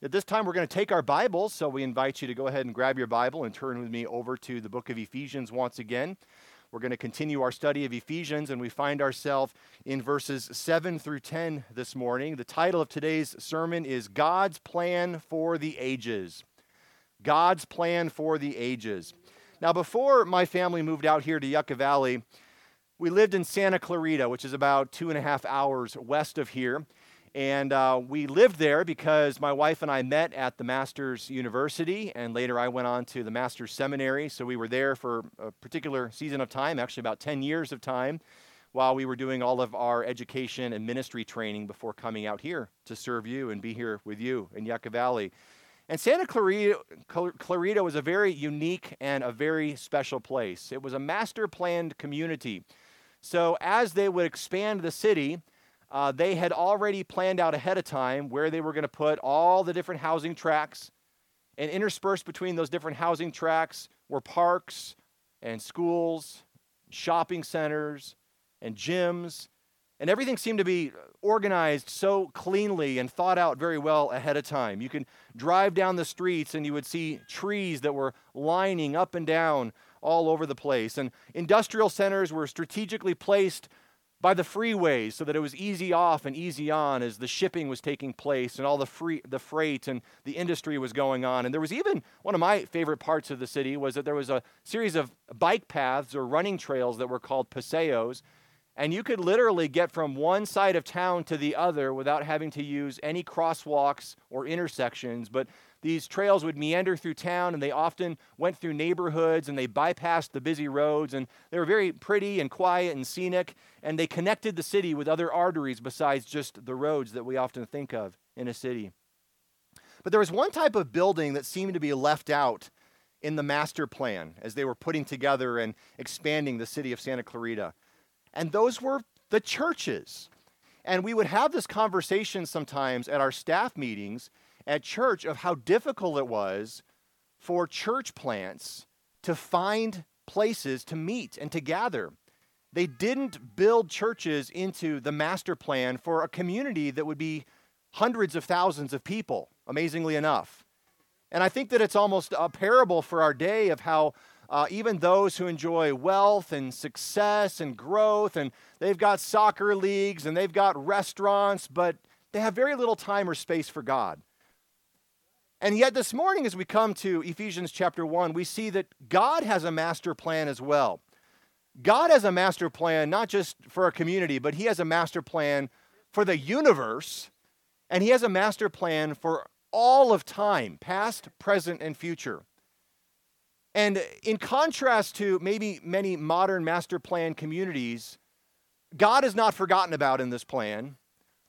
At this time, we're going to take our Bibles, so we invite you to go ahead and grab your Bible and turn with me over to the book of Ephesians once again. We're going to continue our study of Ephesians, and we find ourselves in verses 7 through 10 this morning. The title of today's sermon is God's Plan for the Ages. God's Plan for the Ages. Now, before my family moved out here to Yucca Valley, we lived in Santa Clarita, which is about two and a half hours west of here. And uh, we lived there because my wife and I met at the Master's University, and later I went on to the Master's Seminary. So we were there for a particular season of time, actually about 10 years of time, while we were doing all of our education and ministry training before coming out here to serve you and be here with you in Yucca Valley. And Santa Clarita, Clarita was a very unique and a very special place. It was a master planned community. So as they would expand the city, uh, they had already planned out ahead of time where they were going to put all the different housing tracks. And interspersed between those different housing tracks were parks and schools, shopping centers, and gyms. And everything seemed to be organized so cleanly and thought out very well ahead of time. You can drive down the streets and you would see trees that were lining up and down all over the place. And industrial centers were strategically placed by the freeways so that it was easy off and easy on as the shipping was taking place and all the free the freight and the industry was going on. And there was even one of my favorite parts of the city was that there was a series of bike paths or running trails that were called paseos and you could literally get from one side of town to the other without having to use any crosswalks or intersections. But these trails would meander through town and they often went through neighborhoods and they bypassed the busy roads and they were very pretty and quiet and scenic and they connected the city with other arteries besides just the roads that we often think of in a city. But there was one type of building that seemed to be left out in the master plan as they were putting together and expanding the city of Santa Clarita. And those were the churches. And we would have this conversation sometimes at our staff meetings at church of how difficult it was for church plants to find places to meet and to gather. They didn't build churches into the master plan for a community that would be hundreds of thousands of people, amazingly enough. And I think that it's almost a parable for our day of how uh, even those who enjoy wealth and success and growth, and they've got soccer leagues and they've got restaurants, but they have very little time or space for God. And yet, this morning, as we come to Ephesians chapter 1, we see that God has a master plan as well. God has a master plan not just for a community, but He has a master plan for the universe, and He has a master plan for all of time, past, present, and future. And in contrast to maybe many modern master plan communities, God is not forgotten about in this plan.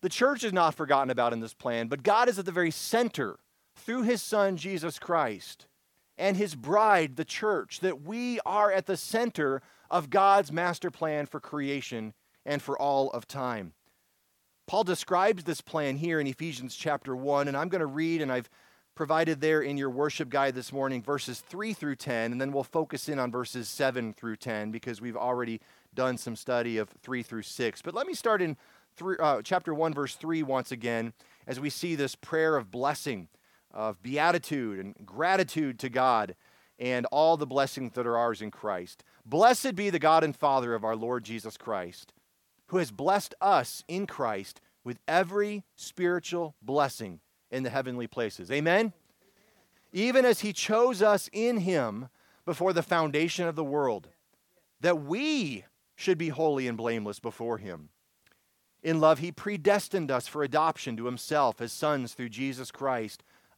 The church is not forgotten about in this plan, but God is at the very center through his son, Jesus Christ, and his bride, the church, that we are at the center of God's master plan for creation and for all of time. Paul describes this plan here in Ephesians chapter 1, and I'm going to read, and I've provided there in your worship guide this morning verses 3 through 10, and then we'll focus in on verses 7 through 10 because we've already done some study of 3 through 6. But let me start in three, uh, chapter 1, verse 3 once again, as we see this prayer of blessing of beatitude and gratitude to God and all the blessings that are ours in Christ. Blessed be the God and Father of our Lord Jesus Christ, who has blessed us in Christ with every spiritual blessing in the heavenly places. Amen? Even as he chose us in him before the foundation of the world, that we should be holy and blameless before him. In love, he predestined us for adoption to himself as sons through Jesus Christ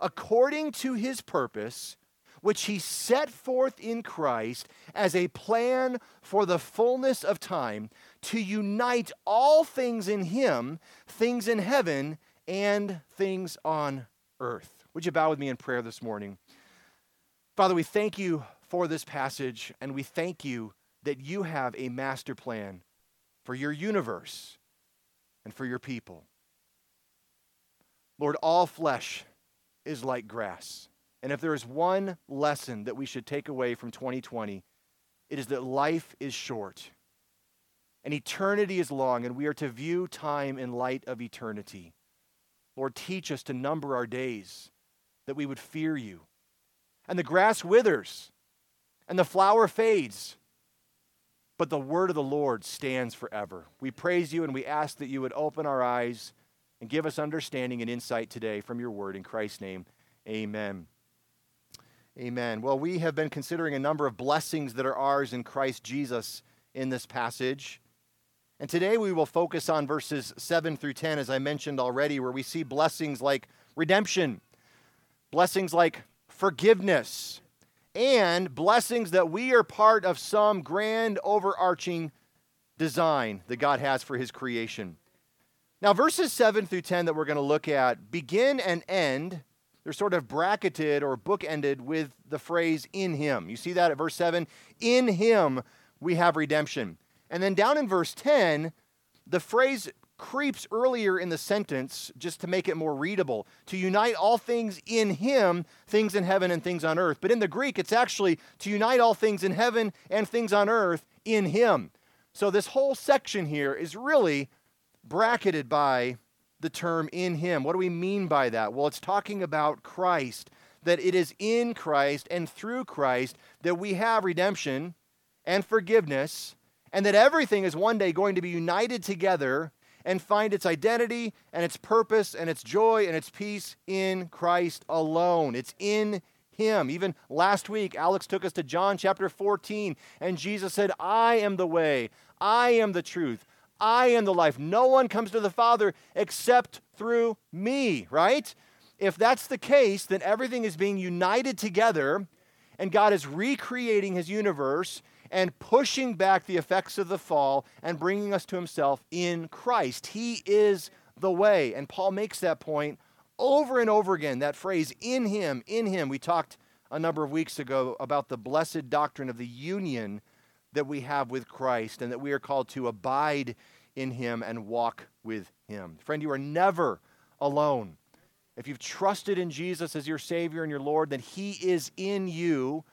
according to his purpose, which he set forth in Christ as a plan for the fullness of time to unite all things in him, things in heaven and things on earth. Would you bow with me in prayer this morning? Father, we thank you for this passage, and we thank you that you have a master plan for your universe and for your people. Lord, all flesh is like grass. And if there is one lesson that we should take away from 2020, it is that life is short and eternity is long, and we are to view time in light of eternity. Lord, teach us to number our days that we would fear you. And the grass withers and the flower fades, but the word of the Lord stands forever. We praise you and we ask that you would open our eyes and give us understanding and insight today from your word. In Christ's name, amen. Amen. Well, we have been considering a number of blessings that are ours in Christ Jesus in this passage. And today we will focus on verses 7 through 10, as I mentioned already, where we see blessings like redemption, blessings like forgiveness, and blessings that we are part of some grand overarching design that God has for his creation. Now, verses 7 through 10 that we're going to look at begin and end they're sort of bracketed or bookended with the phrase in him. You see that at verse 7? In him we have redemption. And then down in verse 10, the phrase creeps earlier in the sentence just to make it more readable to unite all things in him, things in heaven and things on earth. But in the Greek, it's actually to unite all things in heaven and things on earth in him. So this whole section here is really bracketed by the term in him. What do we mean by that? Well, it's talking about Christ, that it is in Christ and through Christ that we have redemption and forgiveness, and that everything is one day going to be united together and find its identity and its purpose and its joy and its peace in Christ alone. It's in him. Even last week, Alex took us to John chapter 14, and Jesus said, I am the way, I am the truth, I am the life. No one comes to the Father except through me, right? If that's the case, then everything is being united together and God is recreating his universe and pushing back the effects of the fall and bringing us to himself in Christ. He is the way. And Paul makes that point over and over again that phrase, in him, in him. We talked a number of weeks ago about the blessed doctrine of the union that we have with Christ and that we are called to abide in Him and walk with Him. Friend, you are never alone. If you've trusted in Jesus as your Savior and your Lord, then He is in you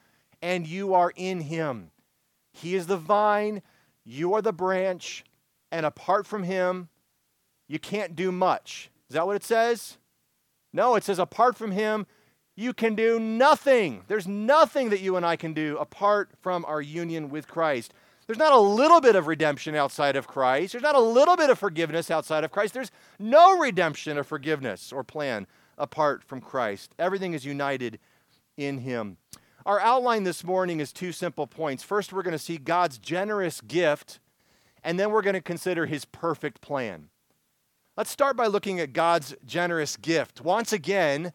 and you are in Him. He is the vine, you are the branch, and apart from Him, you can't do much. Is that what it says? No, it says apart from Him, you can do nothing. There's nothing that you and I can do apart from our union with Christ. There's not a little bit of redemption outside of Christ. There's not a little bit of forgiveness outside of Christ. There's no redemption or forgiveness or plan apart from Christ. Everything is united in Him. Our outline this morning is two simple points. First, we're going to see God's generous gift, and then we're going to consider His perfect plan. Let's start by looking at God's generous gift. Once again,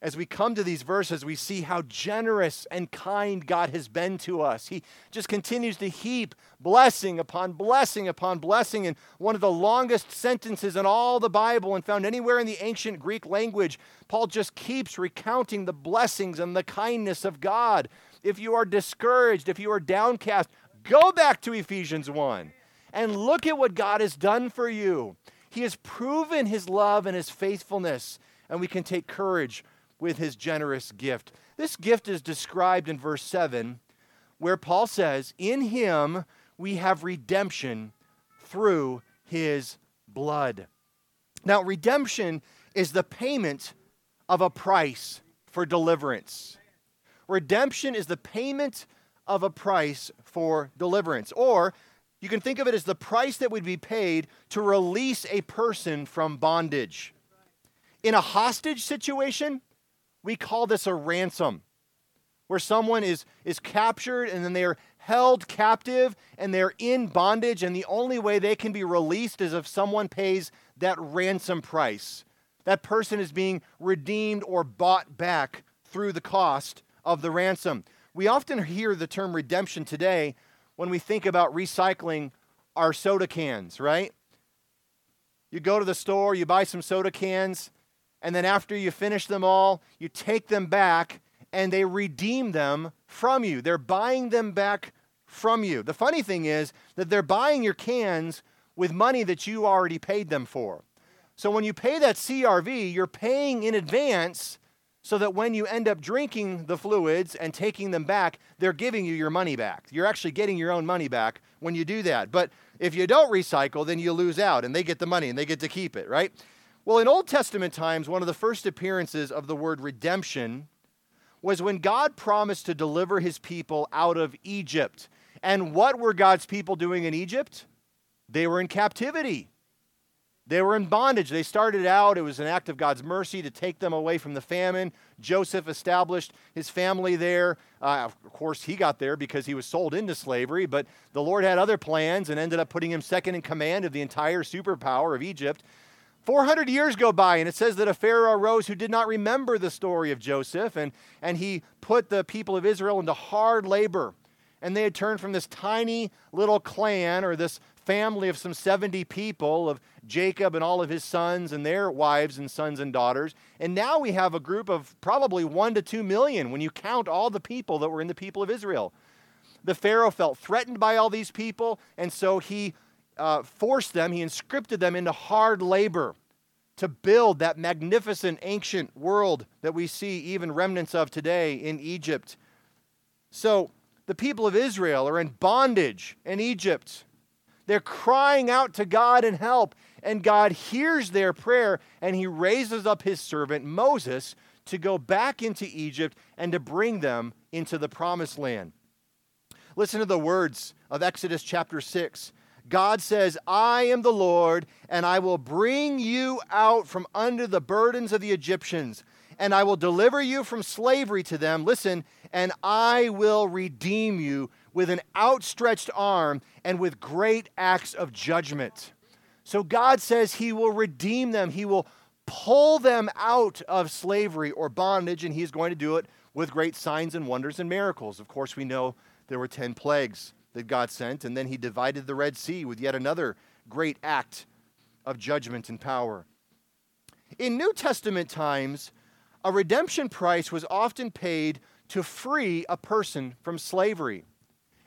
as we come to these verses, we see how generous and kind God has been to us. He just continues to heap blessing upon blessing upon blessing. And one of the longest sentences in all the Bible and found anywhere in the ancient Greek language, Paul just keeps recounting the blessings and the kindness of God. If you are discouraged, if you are downcast, go back to Ephesians 1 and look at what God has done for you. He has proven his love and his faithfulness, and we can take courage with his generous gift. This gift is described in verse 7, where Paul says, In him we have redemption through his blood. Now, redemption is the payment of a price for deliverance. Redemption is the payment of a price for deliverance. Or you can think of it as the price that would be paid to release a person from bondage. In a hostage situation, we call this a ransom, where someone is, is captured and then they are held captive and they're in bondage, and the only way they can be released is if someone pays that ransom price. That person is being redeemed or bought back through the cost of the ransom. We often hear the term redemption today when we think about recycling our soda cans, right? You go to the store, you buy some soda cans, and then after you finish them all, you take them back and they redeem them from you. They're buying them back from you. The funny thing is that they're buying your cans with money that you already paid them for. So when you pay that CRV, you're paying in advance so that when you end up drinking the fluids and taking them back, they're giving you your money back. You're actually getting your own money back when you do that. But if you don't recycle, then you lose out and they get the money and they get to keep it, right? Well, in Old Testament times, one of the first appearances of the word redemption was when God promised to deliver his people out of Egypt. And what were God's people doing in Egypt? They were in captivity. They were in bondage. They started out, it was an act of God's mercy to take them away from the famine. Joseph established his family there. Uh, of course, he got there because he was sold into slavery, but the Lord had other plans and ended up putting him second in command of the entire superpower of Egypt. 400 years go by, and it says that a Pharaoh arose who did not remember the story of Joseph, and, and he put the people of Israel into hard labor. And they had turned from this tiny little clan or this family of some 70 people of Jacob and all of his sons and their wives and sons and daughters. And now we have a group of probably one to two million when you count all the people that were in the people of Israel. The Pharaoh felt threatened by all these people, and so he uh, forced them, he inscripted them into hard labor to build that magnificent ancient world that we see even remnants of today in Egypt. So the people of Israel are in bondage in Egypt. They're crying out to God in help, and God hears their prayer, and he raises up his servant Moses to go back into Egypt and to bring them into the promised land. Listen to the words of Exodus chapter 6. God says, I am the Lord, and I will bring you out from under the burdens of the Egyptians, and I will deliver you from slavery to them. Listen, and I will redeem you with an outstretched arm and with great acts of judgment. So God says He will redeem them, He will pull them out of slavery or bondage, and He's going to do it with great signs and wonders and miracles. Of course, we know there were 10 plagues that God sent, and then He divided the Red Sea with yet another great act of judgment and power. In New Testament times, a redemption price was often paid to free a person from slavery.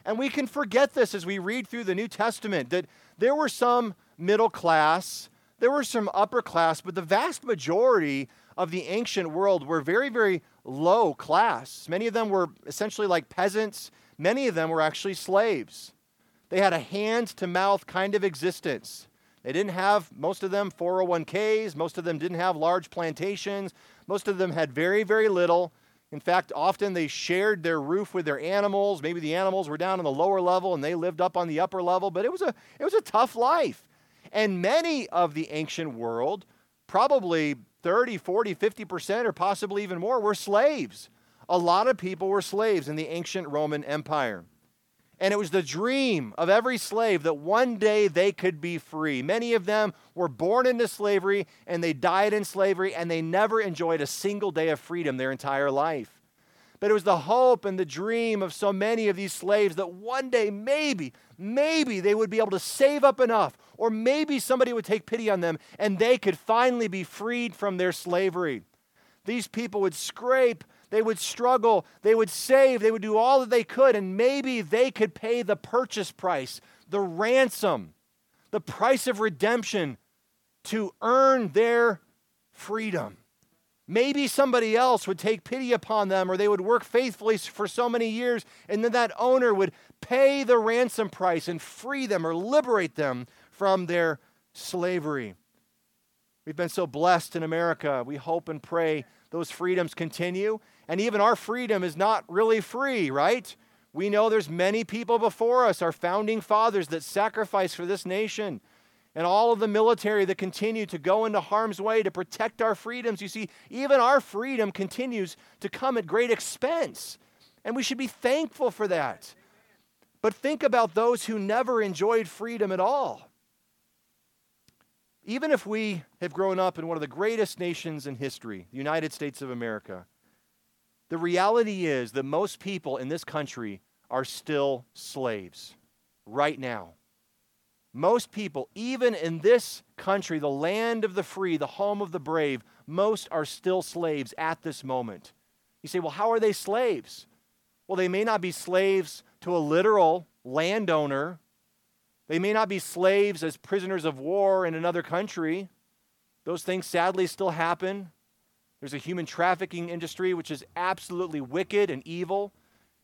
And we can forget this as we read through the New Testament that there were some middle class, there were some upper class, but the vast majority of the ancient world were very, very low class. Many of them were essentially like peasants, many of them were actually slaves. They had a hand to mouth kind of existence. They didn't have, most of them, 401ks. Most of them didn't have large plantations. Most of them had very, very little. In fact, often they shared their roof with their animals. Maybe the animals were down on the lower level and they lived up on the upper level, but it was a, it was a tough life. And many of the ancient world, probably 30, 40, 50%, or possibly even more, were slaves. A lot of people were slaves in the ancient Roman Empire. And it was the dream of every slave that one day they could be free. Many of them were born into slavery and they died in slavery and they never enjoyed a single day of freedom their entire life. But it was the hope and the dream of so many of these slaves that one day, maybe, maybe they would be able to save up enough, or maybe somebody would take pity on them and they could finally be freed from their slavery. These people would scrape they would struggle, they would save, they would do all that they could, and maybe they could pay the purchase price, the ransom, the price of redemption to earn their freedom. Maybe somebody else would take pity upon them, or they would work faithfully for so many years, and then that owner would pay the ransom price and free them or liberate them from their slavery. We've been so blessed in America. We hope and pray those freedoms continue. And even our freedom is not really free, right? We know there's many people before us, our founding fathers, that sacrificed for this nation, and all of the military that continue to go into harm's way to protect our freedoms. You see, even our freedom continues to come at great expense, and we should be thankful for that. But think about those who never enjoyed freedom at all. Even if we have grown up in one of the greatest nations in history, the United States of America, the reality is that most people in this country are still slaves right now. Most people, even in this country, the land of the free, the home of the brave, most are still slaves at this moment. You say, well, how are they slaves? Well, they may not be slaves to a literal landowner. They may not be slaves as prisoners of war in another country. Those things sadly still happen. There's a human trafficking industry which is absolutely wicked and evil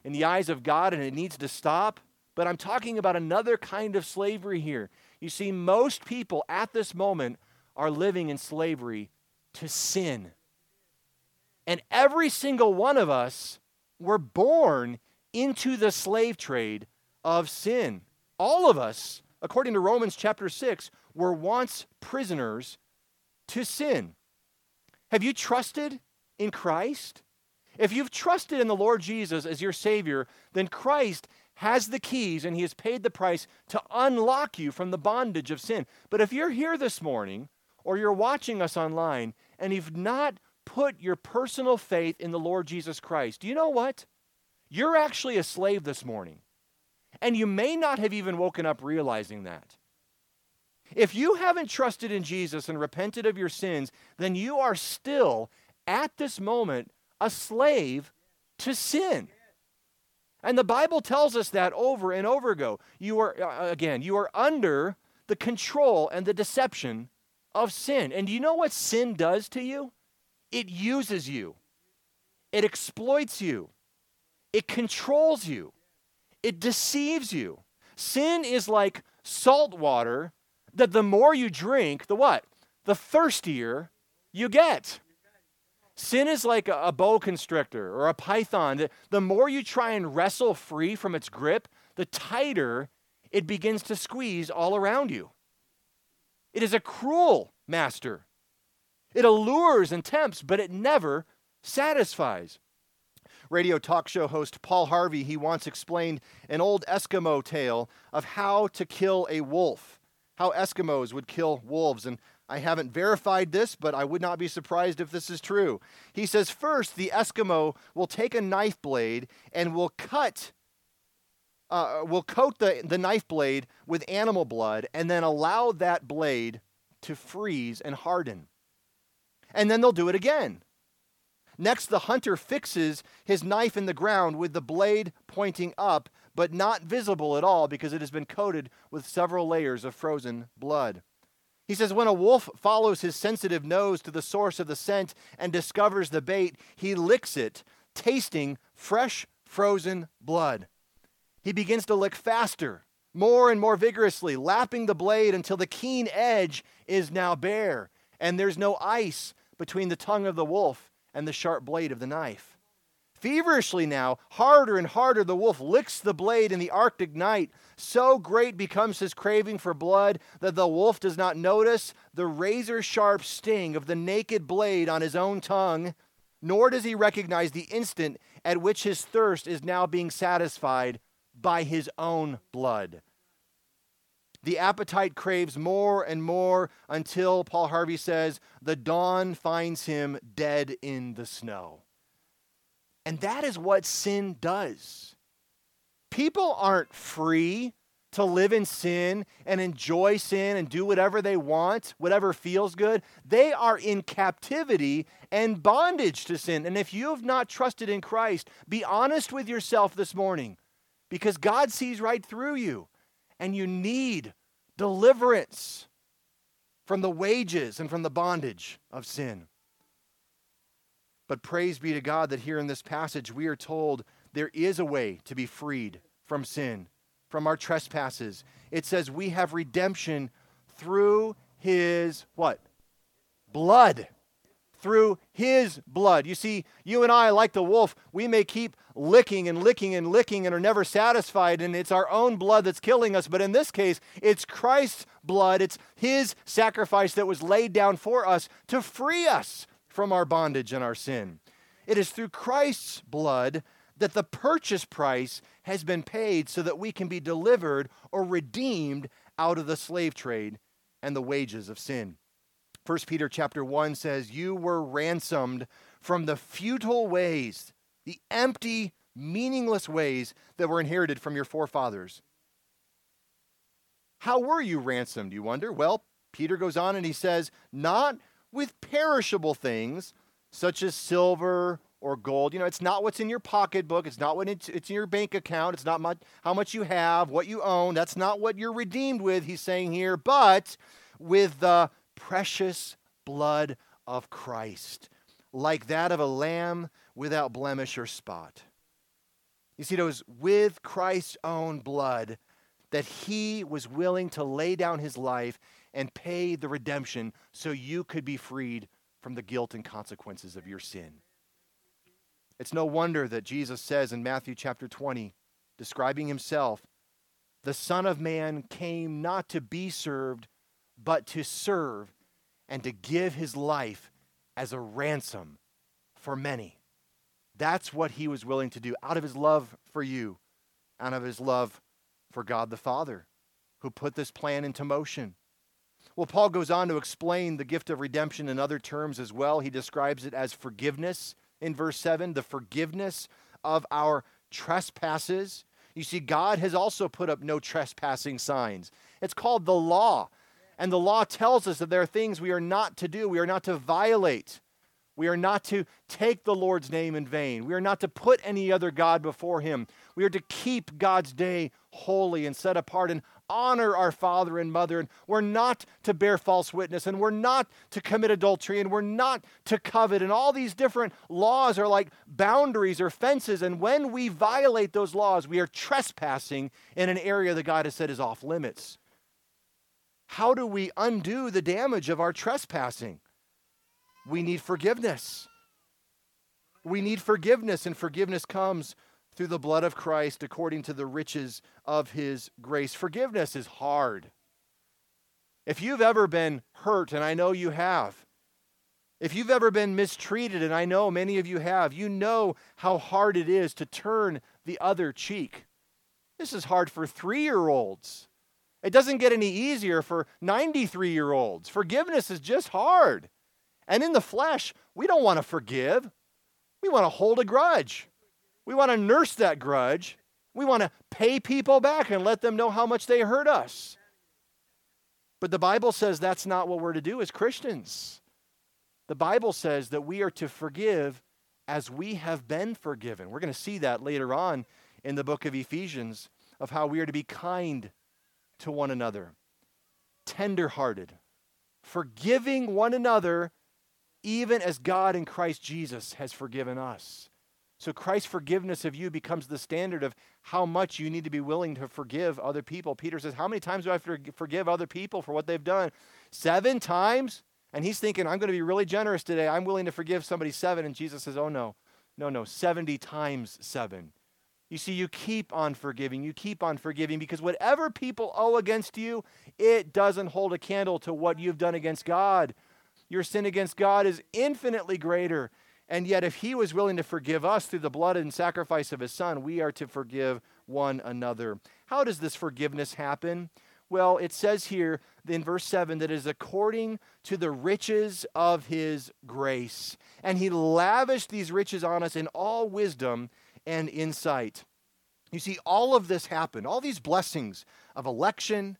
in the eyes of God, and it needs to stop. But I'm talking about another kind of slavery here. You see, most people at this moment are living in slavery to sin. And every single one of us were born into the slave trade of sin. All of us, according to Romans chapter 6, were once prisoners to sin. Have you trusted in Christ? If you've trusted in the Lord Jesus as your Savior, then Christ has the keys and He has paid the price to unlock you from the bondage of sin. But if you're here this morning or you're watching us online and you've not put your personal faith in the Lord Jesus Christ, do you know what? You're actually a slave this morning. And you may not have even woken up realizing that. If you haven't trusted in Jesus and repented of your sins, then you are still, at this moment, a slave to sin. And the Bible tells us that over and over ago. You are, uh, again, you are under the control and the deception of sin. And do you know what sin does to you? It uses you, it exploits you, it controls you, it deceives you. Sin is like salt water that the more you drink, the what? The thirstier you get. Sin is like a, boa constrictor or a python. The, the more you try and wrestle free from its grip, the tighter it begins to squeeze all around you. It is a cruel master. It allures and tempts, but it never satisfies. Radio talk show host Paul Harvey, he once explained an old Eskimo tale of how to kill a wolf, how Eskimos would kill wolves. And I haven't verified this, but I would not be surprised if this is true. He says, first, the Eskimo will take a knife blade and will cut, uh, will coat the, the knife blade with animal blood and then allow that blade to freeze and harden and then they'll do it again. Next, the hunter fixes his knife in the ground with the blade pointing up, but not visible at all because it has been coated with several layers of frozen blood. He says, when a wolf follows his sensitive nose to the source of the scent and discovers the bait, he licks it, tasting fresh, frozen blood. He begins to lick faster, more and more vigorously, lapping the blade until the keen edge is now bare, and there's no ice between the tongue of the wolf and the sharp blade of the knife. Feverishly now, harder and harder, the wolf licks the blade in the Arctic night. So great becomes his craving for blood that the wolf does not notice the razor sharp sting of the naked blade on his own tongue, nor does he recognize the instant at which his thirst is now being satisfied by his own blood. The appetite craves more and more until, Paul Harvey says, the dawn finds him dead in the snow. And that is what sin does. People aren't free to live in sin and enjoy sin and do whatever they want, whatever feels good. They are in captivity and bondage to sin. And if you have not trusted in Christ, be honest with yourself this morning because God sees right through you and you need deliverance from the wages and from the bondage of sin. But praise be to God that here in this passage we are told there is a way to be freed from sin, from our trespasses. It says we have redemption through his what? Blood through his blood. You see, you and I, like the wolf, we may keep licking and licking and licking and are never satisfied, and it's our own blood that's killing us. But in this case, it's Christ's blood, it's his sacrifice that was laid down for us to free us from our bondage and our sin. It is through Christ's blood that the purchase price has been paid so that we can be delivered or redeemed out of the slave trade and the wages of sin. 1 Peter chapter 1 says, You were ransomed from the futile ways, the empty, meaningless ways that were inherited from your forefathers. How were you ransomed, you wonder? Well, Peter goes on and he says, Not with perishable things such as silver or gold. You know, it's not what's in your pocketbook. It's not what it's, in your bank account. It's not much, how much you have, what you own. That's not what you're redeemed with, he's saying here, but with the precious blood of Christ, like that of a lamb without blemish or spot. You see, it was with Christ's own blood that he was willing to lay down his life and pay the redemption so you could be freed from the guilt and consequences of your sin. It's no wonder that Jesus says in Matthew chapter 20, describing himself, the Son of Man came not to be served, but to serve and to give his life as a ransom for many. That's what he was willing to do out of his love for you, out of his love for God the Father, who put this plan into motion. Well, Paul goes on to explain the gift of redemption in other terms as well. He describes it as forgiveness in verse 7, the forgiveness of our trespasses. You see, God has also put up no trespassing signs. It's called the law. And the law tells us that there are things we are not to do, we are not to violate. We are not to take the Lord's name in vain. We are not to put any other God before him. We are to keep God's day holy and set apart and honor our father and mother. And we're not to bear false witness. And we're not to commit adultery. And we're not to covet. And all these different laws are like boundaries or fences. And when we violate those laws, we are trespassing in an area that God has said is off limits. How do we undo the damage of our trespassing? we need forgiveness. We need forgiveness, and forgiveness comes through the blood of Christ according to the riches of his grace. Forgiveness is hard. If you've ever been hurt, and I know you have, if you've ever been mistreated, and I know many of you have, you know how hard it is to turn the other cheek. This is hard for three year olds. It doesn't get any easier for 93 year olds. Forgiveness is just hard. And in the flesh, we don't want to forgive. We want to hold a grudge. We want to nurse that grudge. We want to pay people back and let them know how much they hurt us. But the Bible says that's not what we're to do as Christians. The Bible says that we are to forgive as we have been forgiven. We're going to see that later on in the book of Ephesians of how we are to be kind to one another, tenderhearted, forgiving one another even as God in Christ Jesus has forgiven us. So Christ's forgiveness of you becomes the standard of how much you need to be willing to forgive other people. Peter says, How many times do I have to forgive other people for what they've done? Seven times? And he's thinking, I'm going to be really generous today. I'm willing to forgive somebody seven. And Jesus says, Oh, no, no, no, 70 times seven. You see, you keep on forgiving. You keep on forgiving because whatever people owe against you, it doesn't hold a candle to what you've done against God. Your sin against God is infinitely greater. And yet, if He was willing to forgive us through the blood and sacrifice of His Son, we are to forgive one another. How does this forgiveness happen? Well, it says here in verse 7 that it is according to the riches of His grace. And He lavished these riches on us in all wisdom and insight. You see, all of this happened, all these blessings of election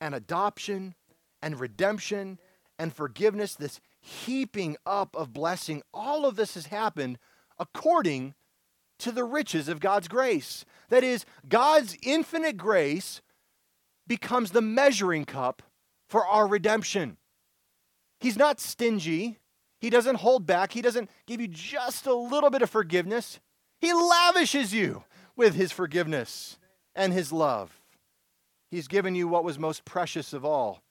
and adoption and redemption and forgiveness, this heaping up of blessing, all of this has happened according to the riches of God's grace. That is, God's infinite grace becomes the measuring cup for our redemption. He's not stingy. He doesn't hold back. He doesn't give you just a little bit of forgiveness. He lavishes you with his forgiveness and his love. He's given you what was most precious of all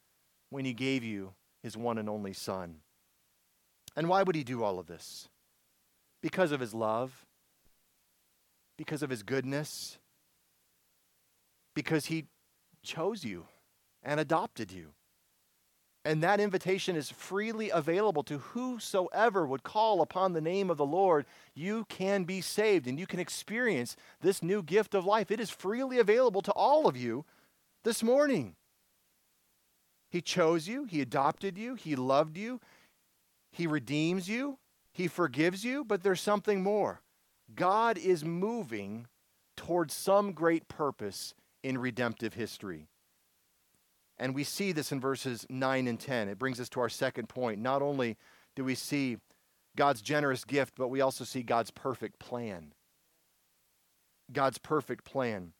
when he gave you his one and only Son. And why would he do all of this? Because of his love, because of his goodness, because he chose you and adopted you. And that invitation is freely available to whosoever would call upon the name of the Lord. You can be saved and you can experience this new gift of life. It is freely available to all of you this morning. He chose you, He adopted you, He loved you, He redeems you, He forgives you, but there's something more. God is moving towards some great purpose in redemptive history. And we see this in verses 9 and 10. It brings us to our second point. Not only do we see God's generous gift, but we also see God's perfect plan. God's perfect plan.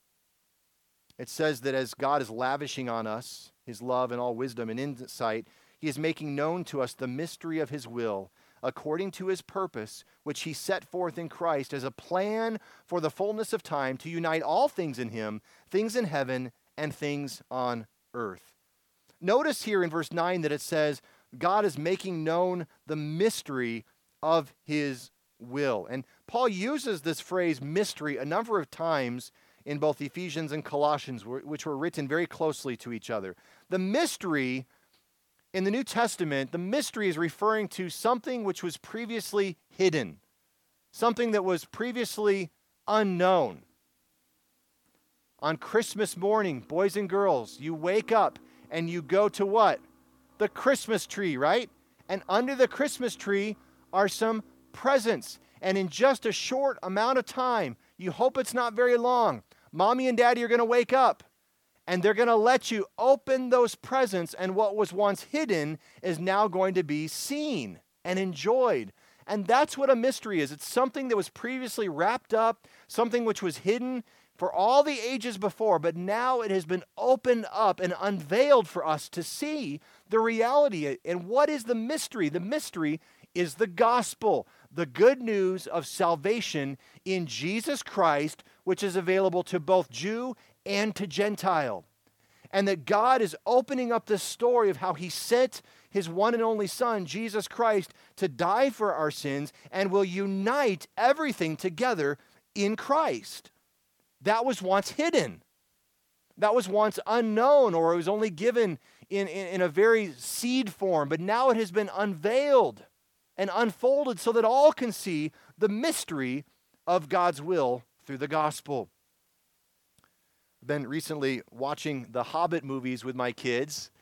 It says that as God is lavishing on us his love and all wisdom and insight, he is making known to us the mystery of his will according to his purpose, which he set forth in Christ as a plan for the fullness of time to unite all things in him, things in heaven and things on earth. Notice here in verse 9 that it says, God is making known the mystery of his will. And Paul uses this phrase mystery a number of times in both Ephesians and Colossians, which were written very closely to each other. The mystery in the New Testament, the mystery is referring to something which was previously hidden, something that was previously unknown. On Christmas morning, boys and girls, you wake up and you go to what? The Christmas tree, right? And under the Christmas tree are some presents. And in just a short amount of time, you hope it's not very long, mommy and daddy are going to wake up and they're going to let you open those presents, and what was once hidden is now going to be seen and enjoyed. And that's what a mystery is it's something that was previously wrapped up, something which was hidden for all the ages before, but now it has been opened up and unveiled for us to see the reality. And what is the mystery? The mystery is the gospel, the good news of salvation in Jesus Christ, which is available to both Jew and to Gentile. And that God is opening up this story of how He sent His one and only Son, Jesus Christ, to die for our sins and will unite everything together in Christ. That was once hidden. That was once unknown, or it was only given in, in, in, a very seed form, but now it has been unveiled and unfolded so that all can see the mystery of God's will through the gospel I've been recently watching the Hobbit movies with my kids,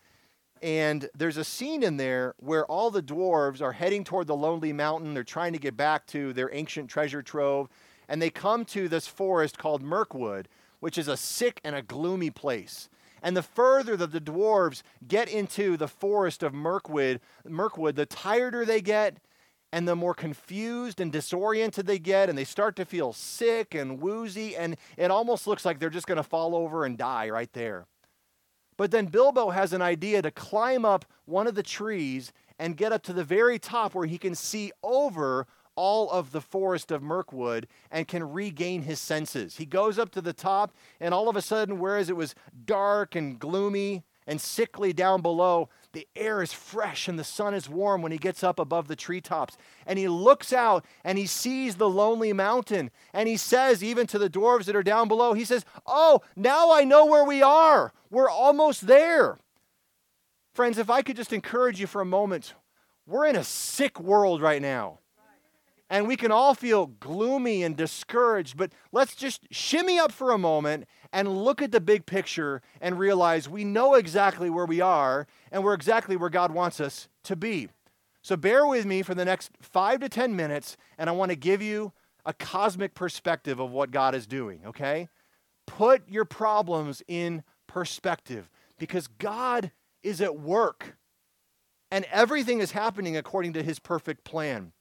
and there's a scene in there where all the dwarves are heading toward the Lonely Mountain. They're trying to get back to their ancient treasure trove, and they come to this forest called Mirkwood, which is a sick and a gloomy place. And the further that the dwarves get into the forest of Mirkwood, Mirkwood, the tireder they get and the more confused and disoriented they get, and they start to feel sick and woozy, and it almost looks like they're just going to fall over and die right there. But then Bilbo has an idea to climb up one of the trees and get up to the very top where he can see over all of the forest of Mirkwood and can regain his senses. He goes up to the top, and all of a sudden, whereas it was dark and gloomy and sickly down below, the air is fresh and the sun is warm when he gets up above the treetops. And he looks out and he sees the lonely mountain. And he says, even to the dwarves that are down below, he says, Oh, now I know where we are. We're almost there. Friends, if I could just encourage you for a moment, we're in a sick world right now and we can all feel gloomy and discouraged, but let's just shimmy up for a moment and look at the big picture and realize we know exactly where we are and we're exactly where God wants us to be. So bear with me for the next five to 10 minutes, and I want to give you a cosmic perspective of what God is doing, okay? Put your problems in perspective because God is at work and everything is happening according to his perfect plan.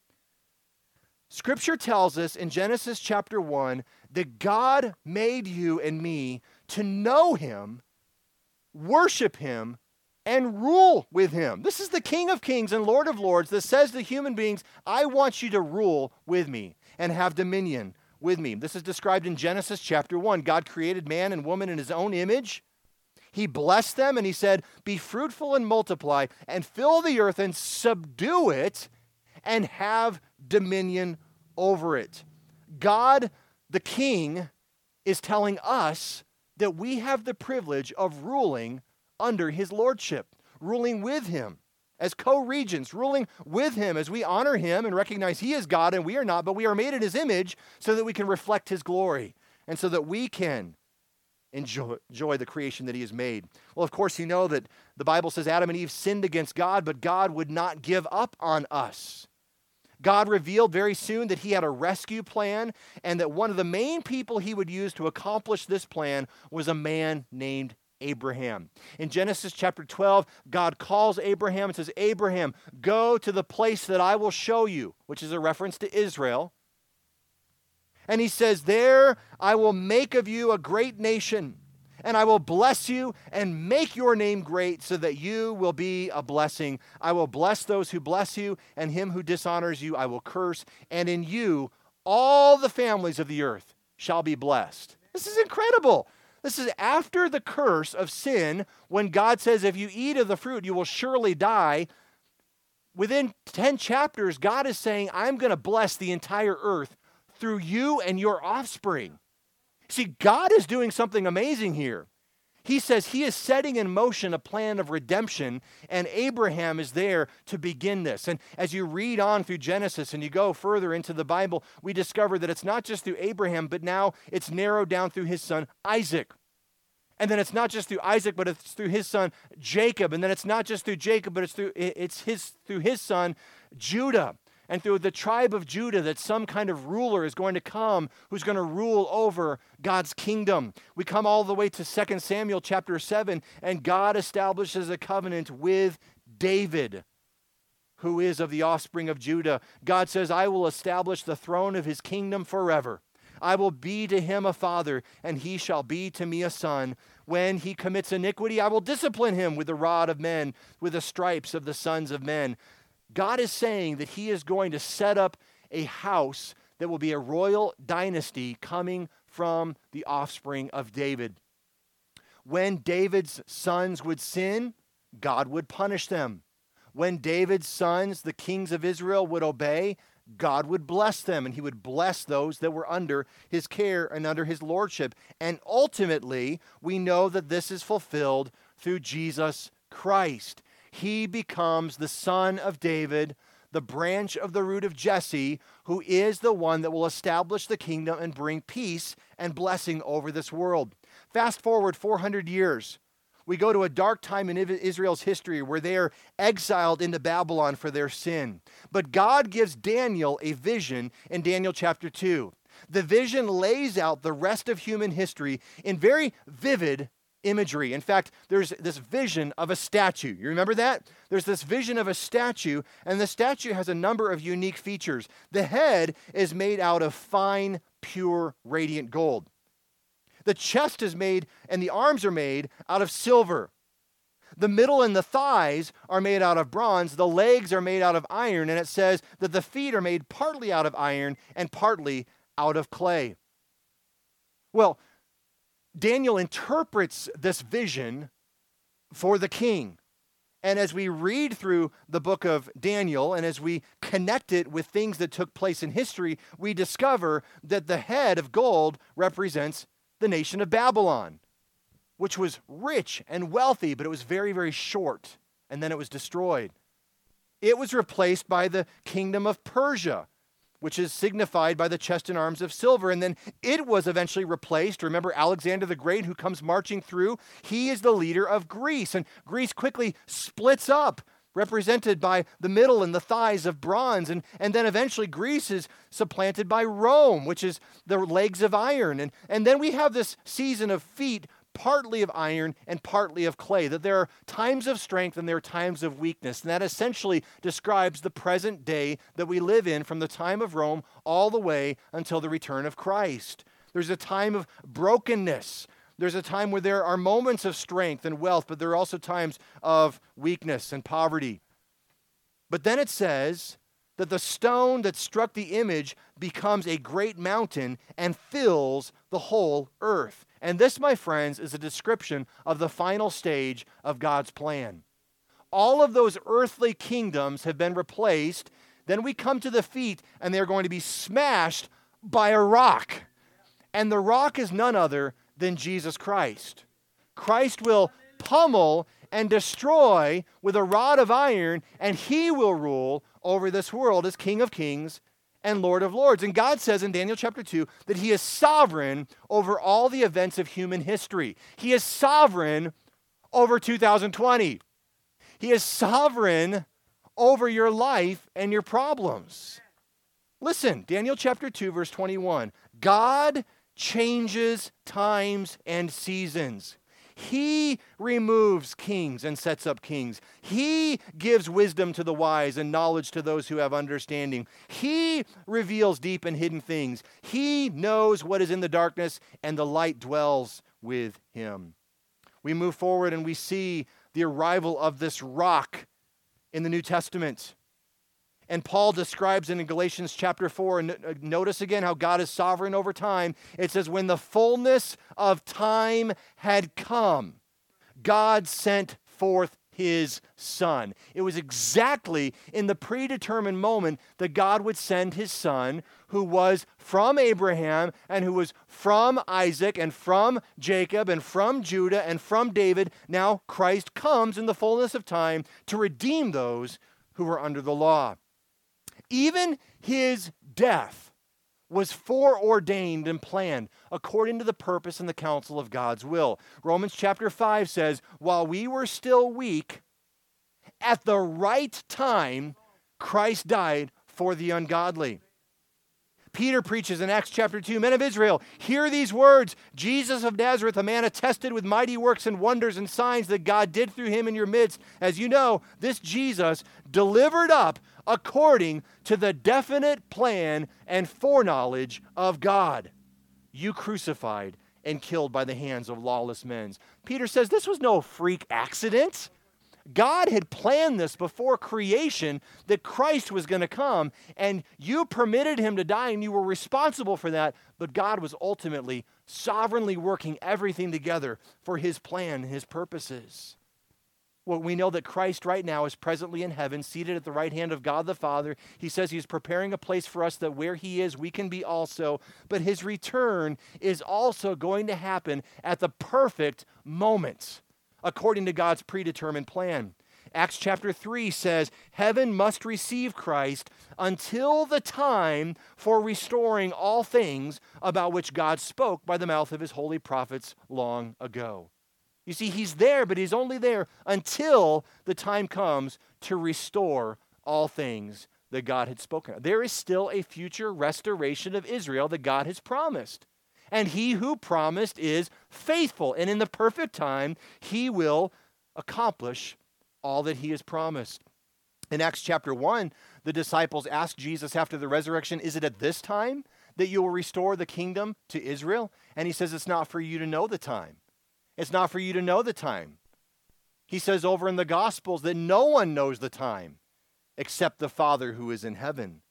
Scripture tells us in Genesis chapter 1 that God made you and me to know Him, worship Him, and rule with Him. This is the King of Kings and Lord of Lords that says to human beings, I want you to rule with me and have dominion with me. This is described in Genesis chapter 1. God created man and woman in His own image. He blessed them and He said, Be fruitful and multiply and fill the earth and subdue it and have dominion over it. God, the King, is telling us that we have the privilege of ruling under his lordship, ruling with him as co regents, ruling with him as we honor him and recognize he is God and we are not, but we are made in his image so that we can reflect his glory and so that we can enjoy, enjoy the creation that he has made. Well, of course, you know that the Bible says Adam and Eve sinned against God, but God would not give up on us. God revealed very soon that he had a rescue plan and that one of the main people he would use to accomplish this plan was a man named Abraham. In Genesis chapter 12, God calls Abraham and says, Abraham, go to the place that I will show you, which is a reference to Israel. And he says, There I will make of you a great nation, and I will bless you and make your name great so that you will be a blessing. I will bless those who bless you, and him who dishonors you I will curse, and in you all the families of the earth shall be blessed. This is incredible. This is after the curse of sin, when God says, If you eat of the fruit, you will surely die. Within 10 chapters, God is saying, I'm going to bless the entire earth through you and your offspring. See, God is doing something amazing here. He says he is setting in motion a plan of redemption, and Abraham is there to begin this. And as you read on through Genesis and you go further into the Bible, we discover that it's not just through Abraham, but now it's narrowed down through his son Isaac. And then it's not just through Isaac, but it's through his son Jacob. And then it's not just through Jacob, but it's through it's his through his son Judah and through the tribe of Judah that some kind of ruler is going to come who's going to rule over God's kingdom. We come all the way to 2 Samuel chapter 7, and God establishes a covenant with David, who is of the offspring of Judah. God says, I will establish the throne of his kingdom forever. I will be to him a father, and he shall be to me a son. When he commits iniquity, I will discipline him with the rod of men, with the stripes of the sons of men. God is saying that He is going to set up a house that will be a royal dynasty coming from the offspring of David. When David's sons would sin, God would punish them. When David's sons, the kings of Israel, would obey, God would bless them and he would bless those that were under his care and under his lordship. And ultimately, we know that this is fulfilled through Jesus Christ he becomes the son of David, the branch of the root of Jesse, who is the one that will establish the kingdom and bring peace and blessing over this world. Fast forward 400 years. We go to a dark time in Israel's history where they are exiled into Babylon for their sin. But God gives Daniel a vision in Daniel chapter 2. The vision lays out the rest of human history in very vivid imagery. In fact, there's this vision of a statue. You remember that? There's this vision of a statue, and the statue has a number of unique features. The head is made out of fine, pure, radiant gold. The chest is made, and the arms are made out of silver. The middle and the thighs are made out of bronze. The legs are made out of iron. And it says that the feet are made partly out of iron and partly out of clay. Well, Daniel interprets this vision for the king. And as we read through the book of Daniel and as we connect it with things that took place in history, we discover that the head of gold represents the nation of Babylon, which was rich and wealthy, but it was very, very short, and then it was destroyed. It was replaced by the kingdom of Persia, which is signified by the chest and arms of silver. And then it was eventually replaced. Remember Alexander the Great, who comes marching through? He is the leader of Greece. And Greece quickly splits up, represented by the middle and the thighs of bronze. And, and then eventually Greece is supplanted by Rome, which is the legs of iron. And, and then we have this season of feet partly of iron and partly of clay, that there are times of strength and there are times of weakness. And that essentially describes the present day that we live in from the time of Rome all the way until the return of Christ. There's a time of brokenness. There's a time where there are moments of strength and wealth, but there are also times of weakness and poverty. But then it says that the stone that struck the image becomes a great mountain and fills the whole earth. And this, my friends, is a description of the final stage of God's plan. All of those earthly kingdoms have been replaced. Then we come to the feet, and they're going to be smashed by a rock. And the rock is none other than Jesus Christ. Christ will pummel and destroy with a rod of iron, and he will rule over this world as King of Kings and Lord of Lords. And God says in Daniel chapter 2 that He is sovereign over all the events of human history. He is sovereign over 2020. He is sovereign over your life and your problems. Listen, Daniel chapter 2, verse 21. God changes times and seasons. He removes kings and sets up kings. He gives wisdom to the wise and knowledge to those who have understanding. He reveals deep and hidden things. He knows what is in the darkness, and the light dwells with him. We move forward and we see the arrival of this rock in the New Testament. And Paul describes it in Galatians chapter 4. And uh, notice again how God is sovereign over time. It says, When the fullness of time had come, God sent forth his son. It was exactly in the predetermined moment that God would send his son, who was from Abraham and who was from Isaac and from Jacob and from Judah and from David. Now Christ comes in the fullness of time to redeem those who were under the law. Even his death was foreordained and planned according to the purpose and the counsel of God's will. Romans chapter 5 says, While we were still weak, at the right time, Christ died for the ungodly. Peter preaches in Acts chapter 2 Men of Israel, hear these words Jesus of Nazareth, a man attested with mighty works and wonders and signs that God did through him in your midst. As you know, this Jesus delivered up according to the definite plan and foreknowledge of God. You crucified and killed by the hands of lawless men. Peter says this was no freak accident. God had planned this before creation that Christ was going to come, and you permitted him to die, and you were responsible for that. But God was ultimately sovereignly working everything together for his plan his purposes. Well, we know that Christ right now is presently in heaven, seated at the right hand of God the Father. He says he's preparing a place for us that where he is, we can be also. But his return is also going to happen at the perfect moment, according to God's predetermined plan. Acts chapter 3 says, Heaven must receive Christ until the time for restoring all things about which God spoke by the mouth of his holy prophets long ago. You see, he's there, but he's only there until the time comes to restore all things that God had spoken. There is still a future restoration of Israel that God has promised. And he who promised is faithful. And in the perfect time, he will accomplish all that he has promised. In Acts chapter 1, the disciples asked Jesus after the resurrection, Is it at this time that you will restore the kingdom to Israel? And he says, It's not for you to know the time it's not for you to know the time. He says over in the Gospels that no one knows the time except the Father who is in heaven.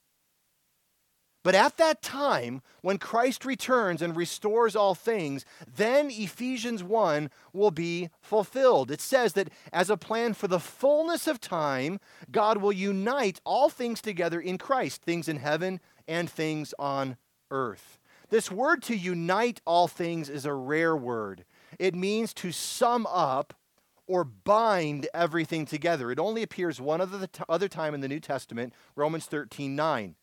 But at that time, when Christ returns and restores all things, then Ephesians 1 will be fulfilled. It says that as a plan for the fullness of time, God will unite all things together in Christ, things in heaven and things on earth. This word to unite all things is a rare word. It means to sum up or bind everything together. It only appears one other, time in the New Testament, Romans 13 9,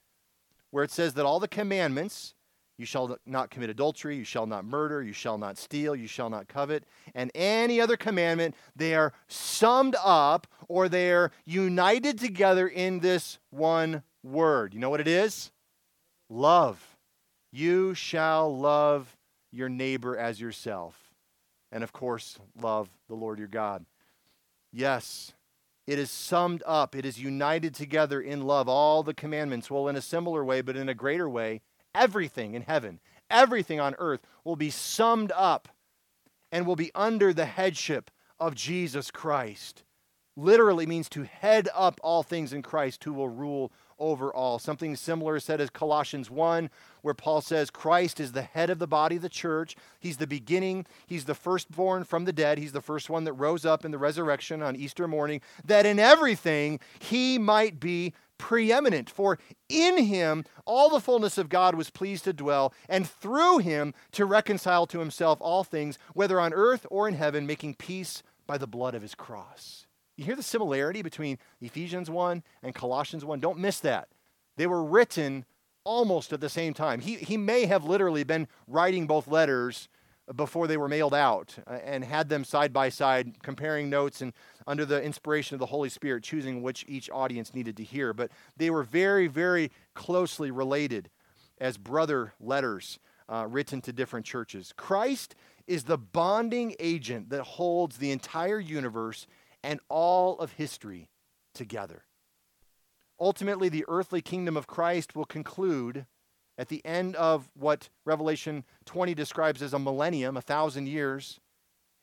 where it says that all the commandments, you shall not commit adultery, you shall not murder, you shall not steal, you shall not covet, and any other commandment, they are summed up or they're united together in this one word. You know what it is? Love. You shall love your neighbor as yourself and of course, love the Lord your God. Yes, it is summed up, it is united together in love, all the commandments. Well, in a similar way, but in a greater way, everything in heaven, everything on earth will be summed up and will be under the headship of Jesus Christ. Literally means to head up all things in Christ, who will rule over all. Something similar is said as Colossians 1, where Paul says Christ is the head of the body of the church. He's the beginning, he's the firstborn from the dead, he's the first one that rose up in the resurrection on Easter morning, that in everything he might be preeminent. For in him all the fullness of God was pleased to dwell, and through him to reconcile to himself all things, whether on earth or in heaven, making peace by the blood of his cross. You hear the similarity between Ephesians 1 and Colossians 1? Don't miss that. They were written almost at the same time. He, he may have literally been writing both letters before they were mailed out uh, and had them side by side, comparing notes and under the inspiration of the Holy Spirit, choosing which each audience needed to hear. But they were very, very closely related as brother letters. uh, written to different churches. Christ is the bonding agent that holds the entire universe and all of history together. Ultimately, the earthly kingdom of Christ will conclude at the end of what Revelation 20 describes as a millennium, a thousand years.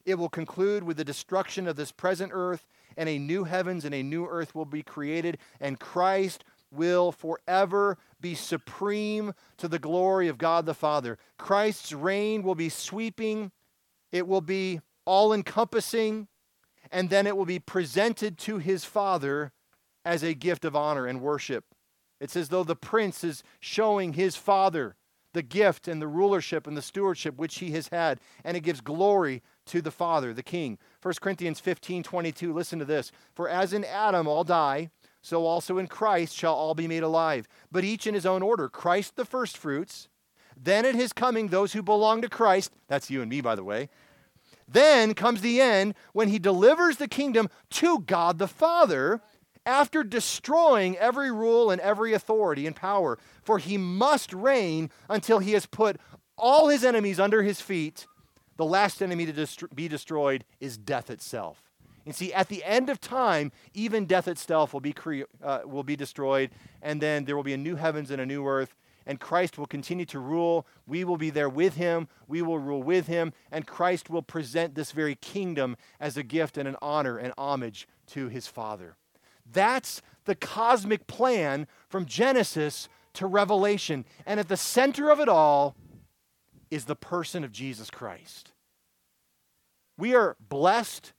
It will conclude with the destruction of this present earth, and a new heavens and a new earth will be created, and Christ will forever be supreme to the glory of God the Father. Christ's reign will be sweeping, it will be all encompassing, and then it will be presented to his Father as a gift of honor and worship. It's as though the prince is showing his Father the gift and the rulership and the stewardship which he has had, and it gives glory to the Father, the King. 1 Corinthians 15 22, listen to this. For as in Adam all die, so also in Christ shall all be made alive, but each in his own order. Christ the firstfruits, then at his coming, those who belong to Christ, that's you and me, by the way. Then comes the end when he delivers the kingdom to God the Father after destroying every rule and every authority and power. For he must reign until he has put all his enemies under his feet. The last enemy to dest- be destroyed is death itself. And see, at the end of time, even death itself will be, cre- uh, will be destroyed, and then there will be a new heavens and a new earth, and Christ will continue to rule. We will be there with him, we will rule with him, and Christ will present this very kingdom as a gift and an honor and homage to his Father. That's the cosmic plan from Genesis to Revelation. And at the center of it all is the person of Jesus Christ. We are blessed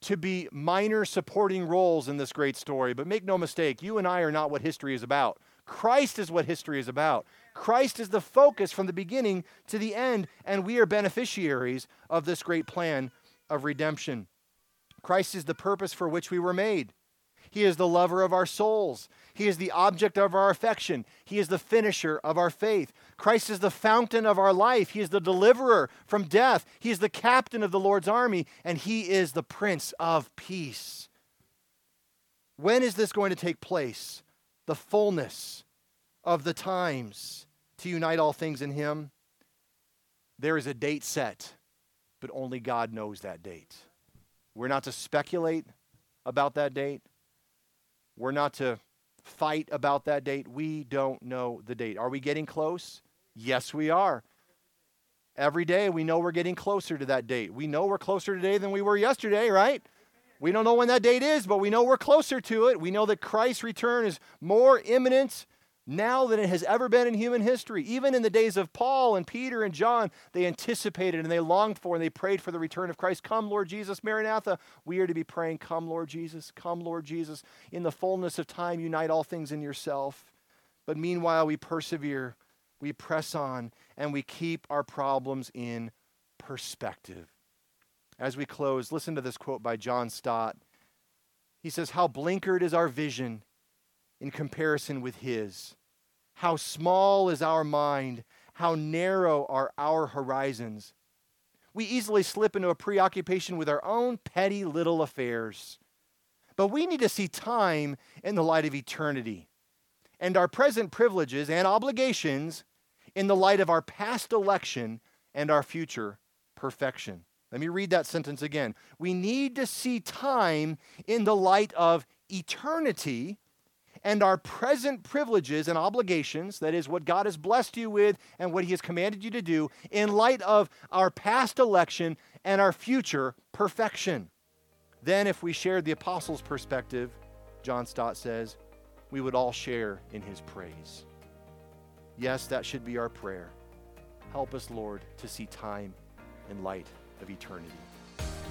to be minor supporting roles in this great story. But make no mistake, you and I are not what history is about. Christ is what history is about. Christ is the focus from the beginning to the end, and we are beneficiaries of this great plan of redemption. Christ is the purpose for which we were made. He is the lover of our souls. He is the object of our affection. He is the finisher of our faith. Christ is the fountain of our life. He is the deliverer from death. He is the captain of the Lord's army, and He is the Prince of Peace. When is this going to take place? The fullness of the times to unite all things in Him. There is a date set, but only God knows that date. We're not to speculate about that date. We're not to fight about that date. We don't know the date. Are we getting close? Yes, we are. Every day we know we're getting closer to that date. We know we're closer today than we were yesterday, right? We don't know when that date is, but we know we're closer to it. We know that Christ's return is more imminent now than it has ever been in human history. Even in the days of Paul and Peter and John, they anticipated and they longed for and they prayed for the return of Christ. Come, Lord Jesus. Maranatha, we are to be praying, Come, Lord Jesus. Come, Lord Jesus. In the fullness of time, unite all things in yourself. But meanwhile, we persevere, we press on, and we keep our problems in perspective. As we close, listen to this quote by John Stott. He says, How blinkered is our vision in comparison with His. How small is our mind, how narrow are our horizons. We easily slip into a preoccupation with our own petty little affairs. But we need to see time in the light of eternity and our present privileges and obligations in the light of our past election and our future perfection. Let me read that sentence again. We need to see time in the light of eternity and our present privileges and obligations, that is, what God has blessed you with and what He has commanded you to do, in light of our past election and our future perfection. Then, if we shared the apostles' perspective, John Stott says, we would all share in His praise. Yes, that should be our prayer. Help us, Lord, to see time in light of eternity.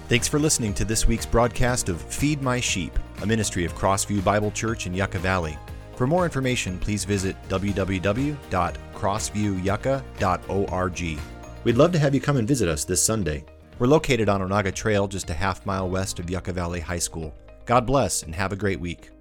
Thanks for listening to this week's broadcast of Feed My Sheep, a ministry of Crossview Bible Church in Yucca Valley. For more information, please visit www.crossviewyucca.org. We'd love to have you come and visit us this Sunday. We're located on Onaga Trail, just a half mile west of Yucca Valley High School. God bless and have a great week.